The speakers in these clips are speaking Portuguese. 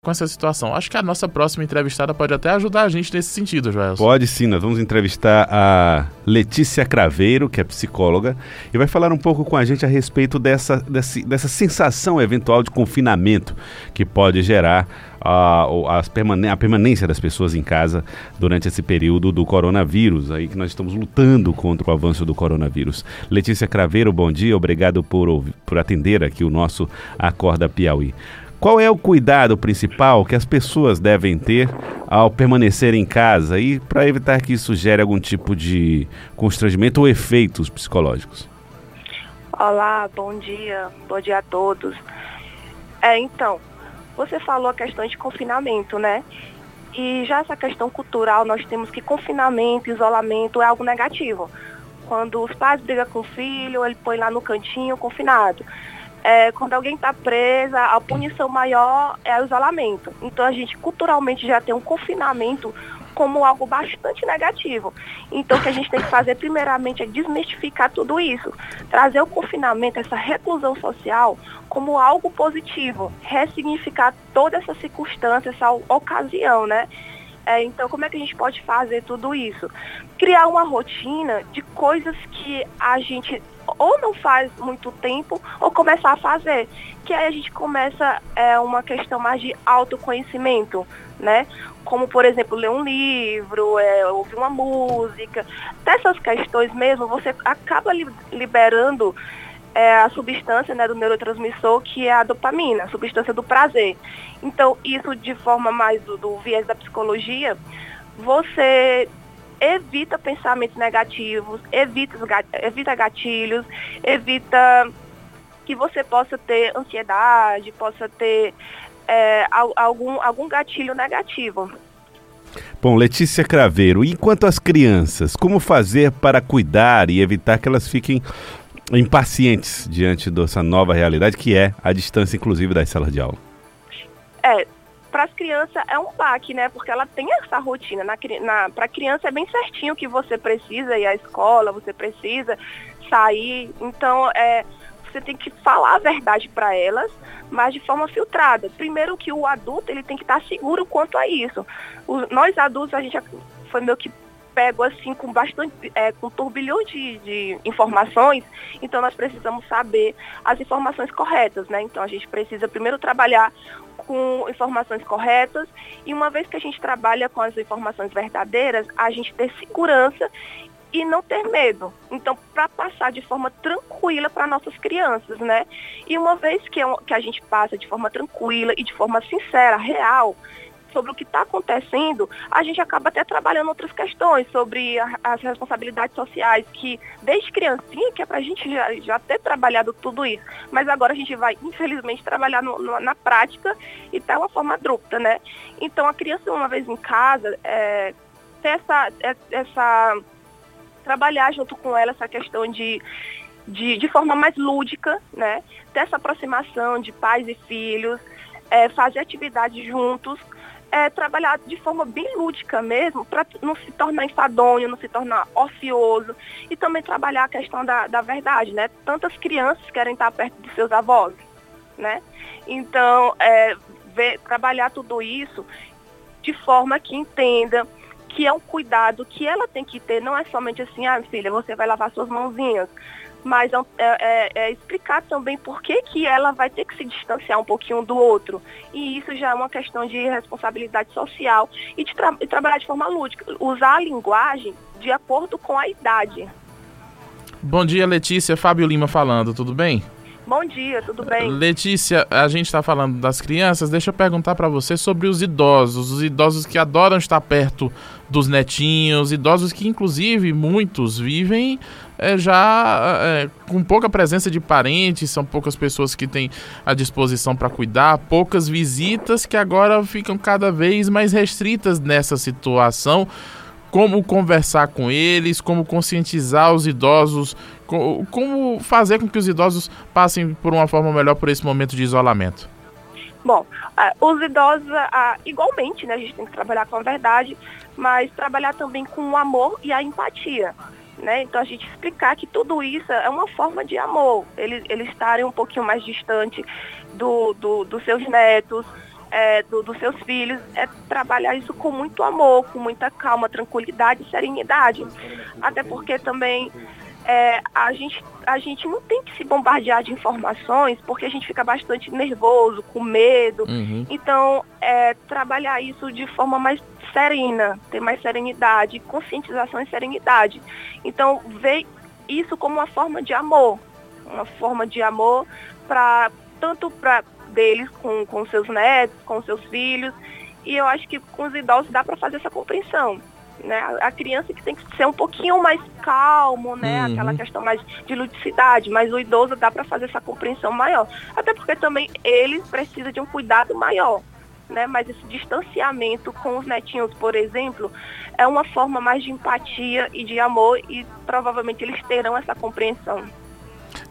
com essa situação. Acho que a nossa próxima entrevistada pode até ajudar a gente nesse sentido, Joel. Pode sim, nós vamos entrevistar a Letícia Craveiro, que é psicóloga, e vai falar um pouco com a gente a respeito dessa, dessa, dessa sensação eventual de confinamento que pode gerar a, a, permanência das pessoas em casa durante esse período do coronavírus, aí que nós estamos lutando contra o avanço do coronavírus. Letícia Craveiro, bom dia, obrigado por, por atender aqui o nosso Acorda Piauí. Qual é o cuidado principal que as pessoas devem ter ao permanecer em casa e para evitar que isso gere algum tipo de constrangimento ou efeitos psicológicos? Olá, bom dia, bom dia a todos. É, então, você falou a questão de confinamento, né? E já essa questão cultural, nós temos que confinamento, isolamento é algo negativo. Quando os pais brigam com o filho, ele põe lá no cantinho confinado é, quando alguém está presa, a punição maior é o isolamento. Então a gente culturalmente já tem um confinamento como algo bastante negativo. Então o que a gente tem que fazer primeiramente é desmistificar tudo isso, trazer o confinamento, essa reclusão social como algo positivo, ressignificar toda essa circunstância, essa ocasião, né? É, então, como é que a gente pode fazer tudo isso? Criar uma rotina de coisas que a gente ou não faz muito tempo ou começar a fazer. Que aí a gente começa é, uma questão mais de autoconhecimento, né? Como, por exemplo, ler um livro, é, ouvir uma música. Dessas questões mesmo, você acaba li liberando é, a substância né, do neurotransmissor, que é a dopamina, a substância do prazer. Então, isso de forma mais do, do viés da psicologia, você evita pensamentos negativos, evita, evita gatilhos, evita que você possa ter ansiedade, possa ter é, algum, algum gatilho negativo. Bom, Letícia Craveiro, e quanto às crianças, como fazer para cuidar e evitar que elas fiquem impacientes diante dessa nova realidade que é a distância, inclusive, das salas de aula? É, para as crianças é um baque, né? Porque ela tem essa rotina. Na, na, para a criança é bem certinho que você precisa ir à escola, você precisa sair. Então, é, você tem que falar a verdade para elas, mas de forma filtrada. Primeiro que o adulto ele tem que estar seguro quanto a isso. O, nós adultos, a gente foi meio que pego assim com bastante, é, com turbilhão de, de informações, então nós precisamos saber as informações corretas, né? Então a gente precisa primeiro trabalhar com informações corretas e uma vez que a gente trabalha com as informações verdadeiras, a gente ter segurança e não ter medo. Então, para passar de forma tranquila para nossas crianças, né? E uma vez que, é que a gente passa de forma tranquila e de forma sincera, real, sobre o que está acontecendo, a gente acaba até trabalhando outras questões sobre a, as responsabilidades sociais, que desde criancinha, que é para a gente já, já ter trabalhado tudo isso, mas agora a gente vai, infelizmente, trabalhar no, no, na prática e tá uma forma abrupta, né? Então a criança, uma vez em casa, é, ter essa, é, essa. trabalhar junto com ela essa questão de de, de, forma mais lúdica, né? Ter essa aproximação de pais e filhos, é, fazer atividades juntos, é, trabalhar de forma bem lúdica mesmo, para não se tornar enfadonho, não se tornar ocioso, e também trabalhar a questão da, da verdade, né? Tantas crianças querem estar perto dos seus avós, né? Então, é, ver, trabalhar tudo isso de forma que entenda que é um cuidado que ela tem que ter, não é somente assim, ah, filha, você vai lavar suas mãozinhas, mas é, é, é, explicar também por que, que ela vai ter que se distanciar um pouquinho do outro. E isso já é uma questão de responsabilidade social e de tra trabalhar de forma lúdica, usar a linguagem de acordo com a idade. Bom dia, Letícia. Fábio Lima falando, tudo bem? Bom dia, tudo bem? Letícia, a gente está falando das crianças, deixa eu perguntar para você sobre os idosos, os idosos que adoram estar perto dos netinhos, idosos que inclusive muitos vivem é, já é, com pouca presença de parentes, são poucas pessoas que têm a disposição para cuidar, poucas visitas que agora ficam cada vez mais restritas nessa situação como conversar com eles, como conscientizar os idosos, como fazer com que os idosos passem por uma forma melhor por esse momento de isolamento. Bom, uh, os idosos, uh, igualmente, né, a gente tem que trabalhar com a verdade, mas trabalhar também com o amor e a empatia. Né? Então a gente explicar que tudo isso é uma forma de amor, eles, eles estarem um pouquinho mais distante do, do, dos seus netos, é, do, dos seus filhos é trabalhar isso com muito amor, com muita calma, tranquilidade e serenidade. Até porque também é, a, gente, a gente não tem que se bombardear de informações porque a gente fica bastante nervoso, com medo. Uhum. Então, é, trabalhar isso de forma mais serena, ter mais serenidade, conscientização e serenidade. Então, ver isso como uma forma de amor, uma forma de amor para tanto para deles com, com seus netos, com seus filhos, e eu acho que com os idosos dá para fazer essa compreensão. Né? A criança que tem que ser um pouquinho mais calmo, né? Uhum. Aquela questão mais de ludicidade, mas o idoso dá para fazer essa compreensão maior. Até porque também eles precisam de um cuidado maior. Né? Mas esse distanciamento com os netinhos, por exemplo, é uma forma mais de empatia e de amor e provavelmente eles terão essa compreensão.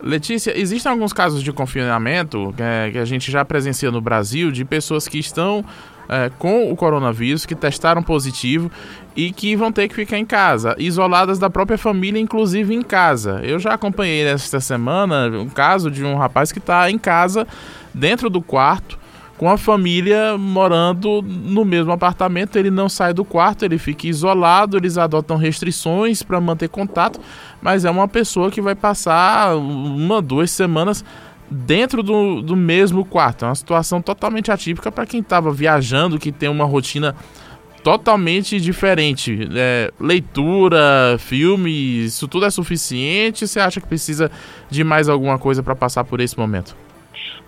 Letícia, existem alguns casos de confinamento é, que a gente já presencia no Brasil de pessoas que estão é, com o coronavírus, que testaram positivo e que vão ter que ficar em casa, isoladas da própria família, inclusive em casa. Eu já acompanhei esta semana um caso de um rapaz que está em casa, dentro do quarto, com a família morando no mesmo apartamento, ele não sai do quarto, ele fica isolado, eles adotam restrições para manter contato, mas é uma pessoa que vai passar uma, duas semanas dentro do, do mesmo quarto. É uma situação totalmente atípica para quem estava viajando, que tem uma rotina totalmente diferente. É, leitura, filme, isso tudo é suficiente? Você acha que precisa de mais alguma coisa para passar por esse momento?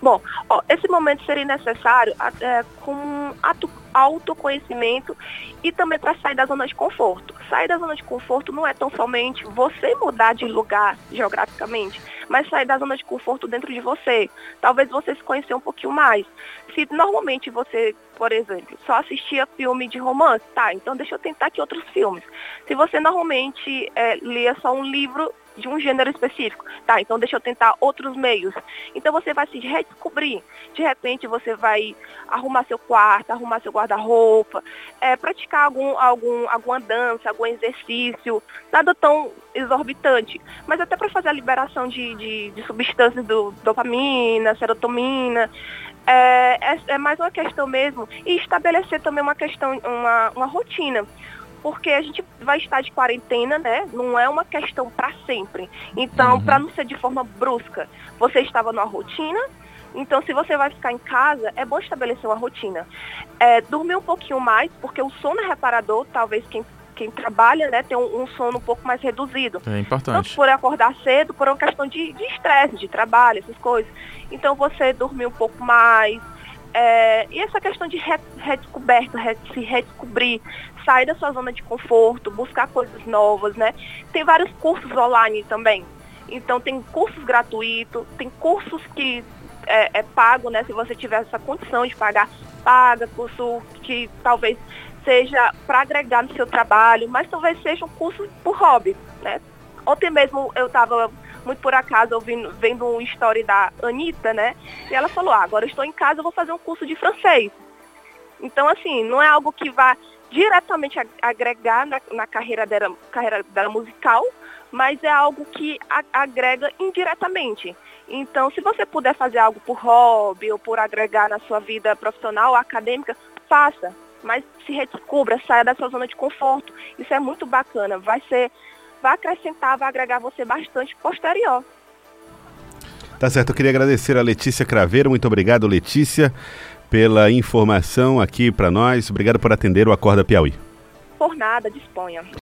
Bom, ó, esse momento seria necessário é, com autoconhecimento e também para sair da zona de conforto. Sair da zona de conforto não é tão somente você mudar de lugar geograficamente, mas sair da zona de conforto dentro de você. Talvez você se conhecer um pouquinho mais. Se normalmente você, por exemplo, só assistia filme de romance, tá, então deixa eu tentar aqui outros filmes. Se você normalmente é, lia só um livro de um gênero específico. Tá, então deixa eu tentar outros meios. Então você vai se redescobrir. De repente você vai arrumar seu quarto, arrumar seu guarda-roupa, é, praticar algum, algum, alguma dança, algum exercício, nada tão exorbitante, mas até para fazer a liberação de, de, de substâncias do dopamina, serotonina. É, é, é, mais uma questão mesmo e estabelecer também uma questão, uma, uma rotina porque a gente vai estar de quarentena, né? Não é uma questão para sempre. Então, uhum. para não ser de forma brusca, você estava numa rotina. Então, se você vai ficar em casa, é bom estabelecer uma rotina. É, dormir um pouquinho mais, porque o sono é reparador, talvez quem quem trabalha, né, tem um, um, sono um pouco mais reduzido. É importante. Tanto por acordar cedo, por uma questão de estresse, de, de, trabalho, essas coisas. Então você dormir um pouco mais. É, e essa questão de redescoberta, se redescobrir, sair da sua zona de conforto, buscar coisas novas, né? Tem vários cursos online também. Então tem cursos gratuitos, tem cursos que é, é pago, né? Se você tiver essa condição de pagar, paga, curso que talvez seja para agregar no seu trabalho, mas talvez seja um curso por hobby, né? Ontem mesmo eu estava muito por acaso ouvindo, vendo uma história da Anitta, né? E ela falou, ah, agora estou em casa, vou fazer um curso de francês. Então, assim, não é algo que vá diretamente agregar na, na carreira, dela, carreira dela musical, mas é algo que a, agrega indiretamente. Então, se você puder fazer algo por hobby ou por agregar na sua vida profissional, acadêmica, faça. Mas se redescubra, saia da sua zona de conforto. Isso é muito bacana. Vai ser, vai acrescentar, vai agregar você bastante posterior. Tá certo, eu queria agradecer a Letícia Craveiro. Muito obrigado, Letícia pela informação aqui para nós. Obrigado por atender o Acorda Piauí. Por nada, disponha.